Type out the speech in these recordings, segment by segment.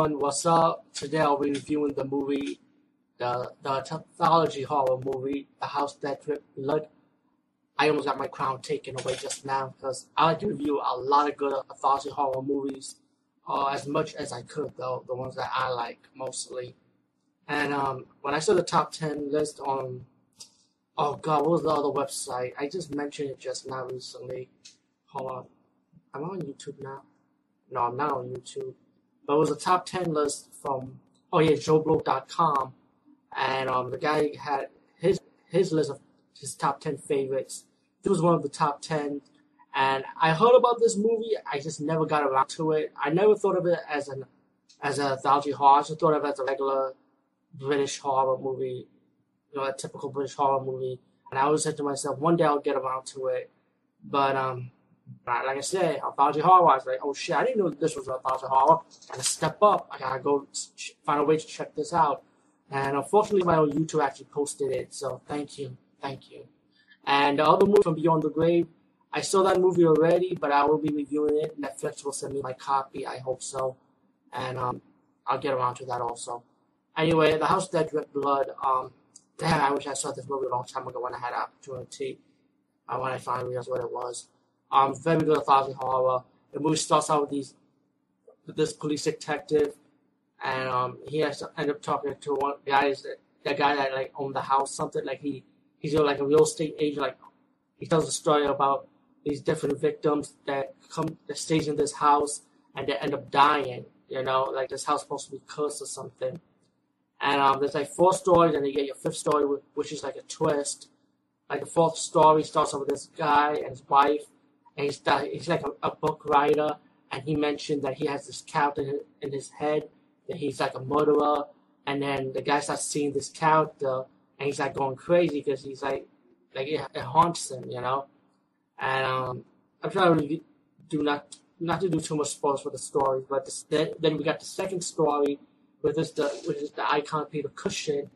What's up? Today I'll be reviewing the movie, the the anthology horror movie, The House That Dripped Blood. I almost got my crown taken away just now because I like to review a lot of good anthology horror movies, uh, as much as I could though, the ones that I like mostly. And um, when I saw the top ten list on, oh god, what was the other website? I just mentioned it just now recently. Hold on, I'm on YouTube now. No, I'm not on YouTube. But it was a top 10 list from, oh yeah, JoeBlow.com. And um, the guy had his his list of his top 10 favorites. It was one of the top 10. And I heard about this movie. I just never got around to it. I never thought of it as an as a anthology horror. I just thought of it as a regular British horror movie, you know, a typical British horror movie. And I always said to myself, one day I'll get around to it. But um, like I said, anthology horror. I was like, oh shit, I didn't know this was anthology horror. I gotta step up. I gotta go find a way to check this out. And unfortunately, my own YouTube actually posted it. So thank you, thank you. And the other movie from Beyond the Grave, I saw that movie already, but I will be reviewing it. Netflix will send me my copy. I hope so. And um, I'll get around to that also. Anyway, The House That Dripped Blood. Um, damn, I wish I saw this movie a long time ago when I had an opportunity. Uh, I finally realized what it was. Um, very good anthology horror. The movie starts out with these this police detective, and um, he has to end up talking to one guy, that that guy that like owned the house, something like he he's like a real estate agent. Like he tells a story about these different victims that come that stays in this house and they end up dying. You know, like this house supposed to be cursed or something. And um, there's like four stories, and you get your fifth story, which is like a twist. Like the fourth story starts off with this guy and his wife and he's, he's like a, a, book writer, and he mentioned that he has this character in, in his head that he's like a murderer, and then the guy starts seeing this character, and he's like going crazy because he's like, like it, it, haunts him, you know. And um, I'm trying to do not not to do too much spoilers for the story, but this, then, then we got the second story, with this the which is the icon Peter Cushing.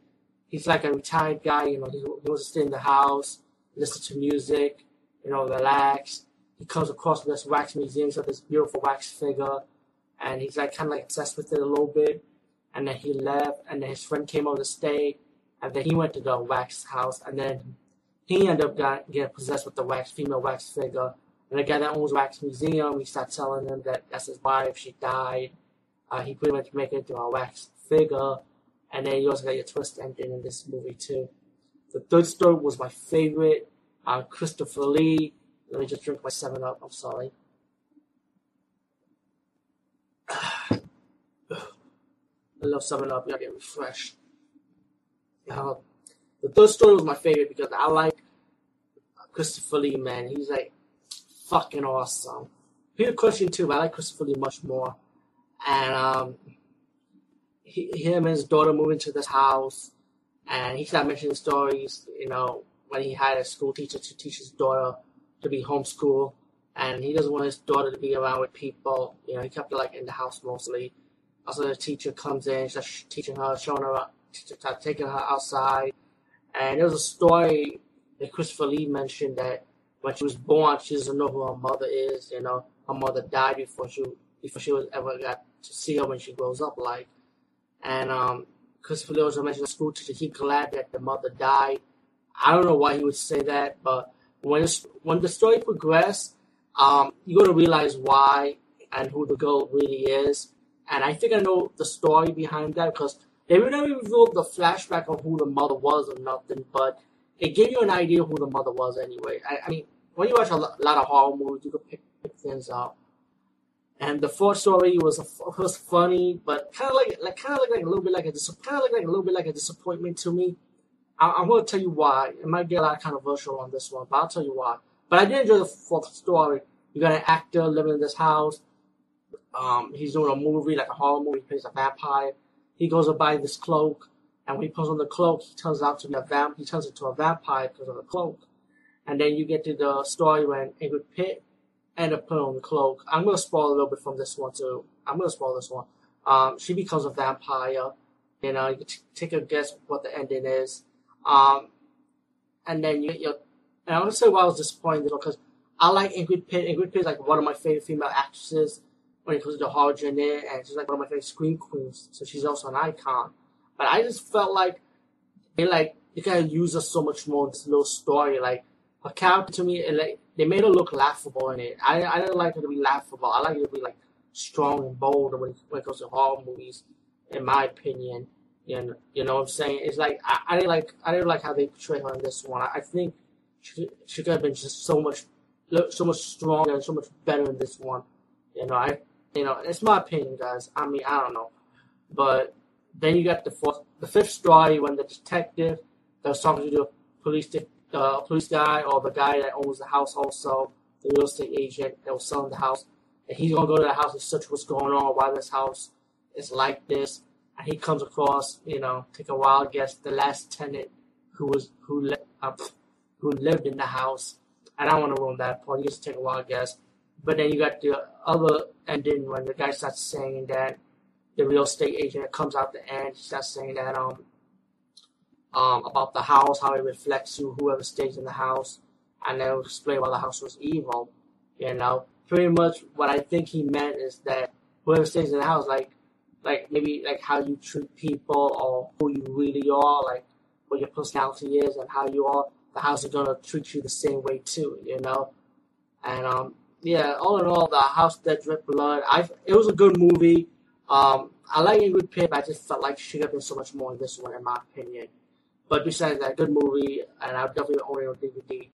He's like a retired guy, you know. He, he wants to stay in the house, listen to music, you know, relax he comes across this wax museum, so this beautiful wax figure, and he's like kind of like obsessed with it a little bit. And then he left, and then his friend came over to stay, and then he went to the wax house, and then he ended up got, getting possessed with the wax female wax figure. And the guy that owns wax museum, he starts telling him that that's his wife, she died. Uh, he pretty much make it into a wax figure, and then you also got your twist ending in this movie too. The third story was my favorite. Uh, Christopher Lee let me just drink my 7 Up. I'm sorry. I love 7 Up. Gotta get refreshed. The third story was my favorite because I like Christopher Lee, man. He's like fucking awesome. Peter Cushing too, but I like Christopher Lee much more. And um, he, him and his daughter moved into this house, and he started mentioning stories. You know, when he had a school teacher to teach his daughter to be homeschooled, and he doesn't want his daughter to be around with people. You know, he kept her like in the house mostly. Also, the teacher comes in, starts teaching her, showing her, taking her outside. And there was a story that Christopher Lee mentioned that when she was born, she doesn't know who her mother is. You know, her mother died before she before she was ever got to see her when she grows up. Like, and um, Christopher Lee also mentioned the school teacher. He glad that the mother died. I don't know why he would say that, but when when the story progresses, um, you're gonna realize why and who the girl really is. And I think I know the story behind that because they never revealed the flashback of who the mother was or nothing, but it gave you an idea who the mother was anyway. I, I mean, when you watch a lot of horror movies, you can pick, pick things out. And the fourth story was was funny, but kind of like like kind of like, like a little bit like a kind of like, like a little bit like a disappointment to me. I, am going to tell you why. It might get a lot of controversial on this one, but I'll tell you why. But I did enjoy the fourth story you got an actor living in this house. Um, he's doing a movie, like a horror movie. He plays a vampire. He goes to buy this cloak, and when he puts on the cloak, he turns out to be a vamp. He turns into a vampire because of the cloak. And then you get to the story when Ingrid Pitt end up putting on the cloak. I'm gonna spoil a little bit from this one too. I'm gonna spoil this one. Um, she becomes a vampire. You know, you can t- take a guess what the ending is. Um, and then you your. And I want to say why I was disappointed because I like Ingrid Pitt. Ingrid Pitt is like one of my favorite female actresses when it comes to the horror genre, and she's like one of my favorite screen queens. So she's also an icon. But I just felt like they like they kind of use her so much more in this little story. Like her character to me, it, like they made her look laughable in it. I I didn't like her to be laughable. I like her to be like strong and bold when, when it comes to horror movies, in my opinion. And you know what I'm saying? It's like I, I didn't like I didn't like how they portray her in this one. I, I think she, she could have been just so much so much stronger and so much better in this one. You know, I you know, it's my opinion, guys. I mean, I don't know. But then you got the fourth, the fifth story when the detective that was talking to the police uh, police guy or the guy that owns the house also, the real estate agent that was selling the house, and he's gonna go to the house and search what's going on, why this house is like this, he comes across, you know, take a wild guess, the last tenant who was who li- uh, who lived in the house. I don't want to ruin that part. You just take a wild guess, but then you got the other ending when the guy starts saying that the real estate agent comes out the end, he starts saying that um um about the house, how it reflects you, whoever stays in the house, and then explain why the house was evil. You know, pretty much what I think he meant is that whoever stays in the house, like like maybe like how you treat people or who you really are, like what your personality is and how you are, the house is gonna treat you the same way too, you know. And um yeah, all in all, the house that dripped blood, I it was a good movie. Um, I like Ingrid Pitt, but I just felt like she could have been so much more in this one, in my opinion. But besides that, good movie, and I'll definitely own it on DVD.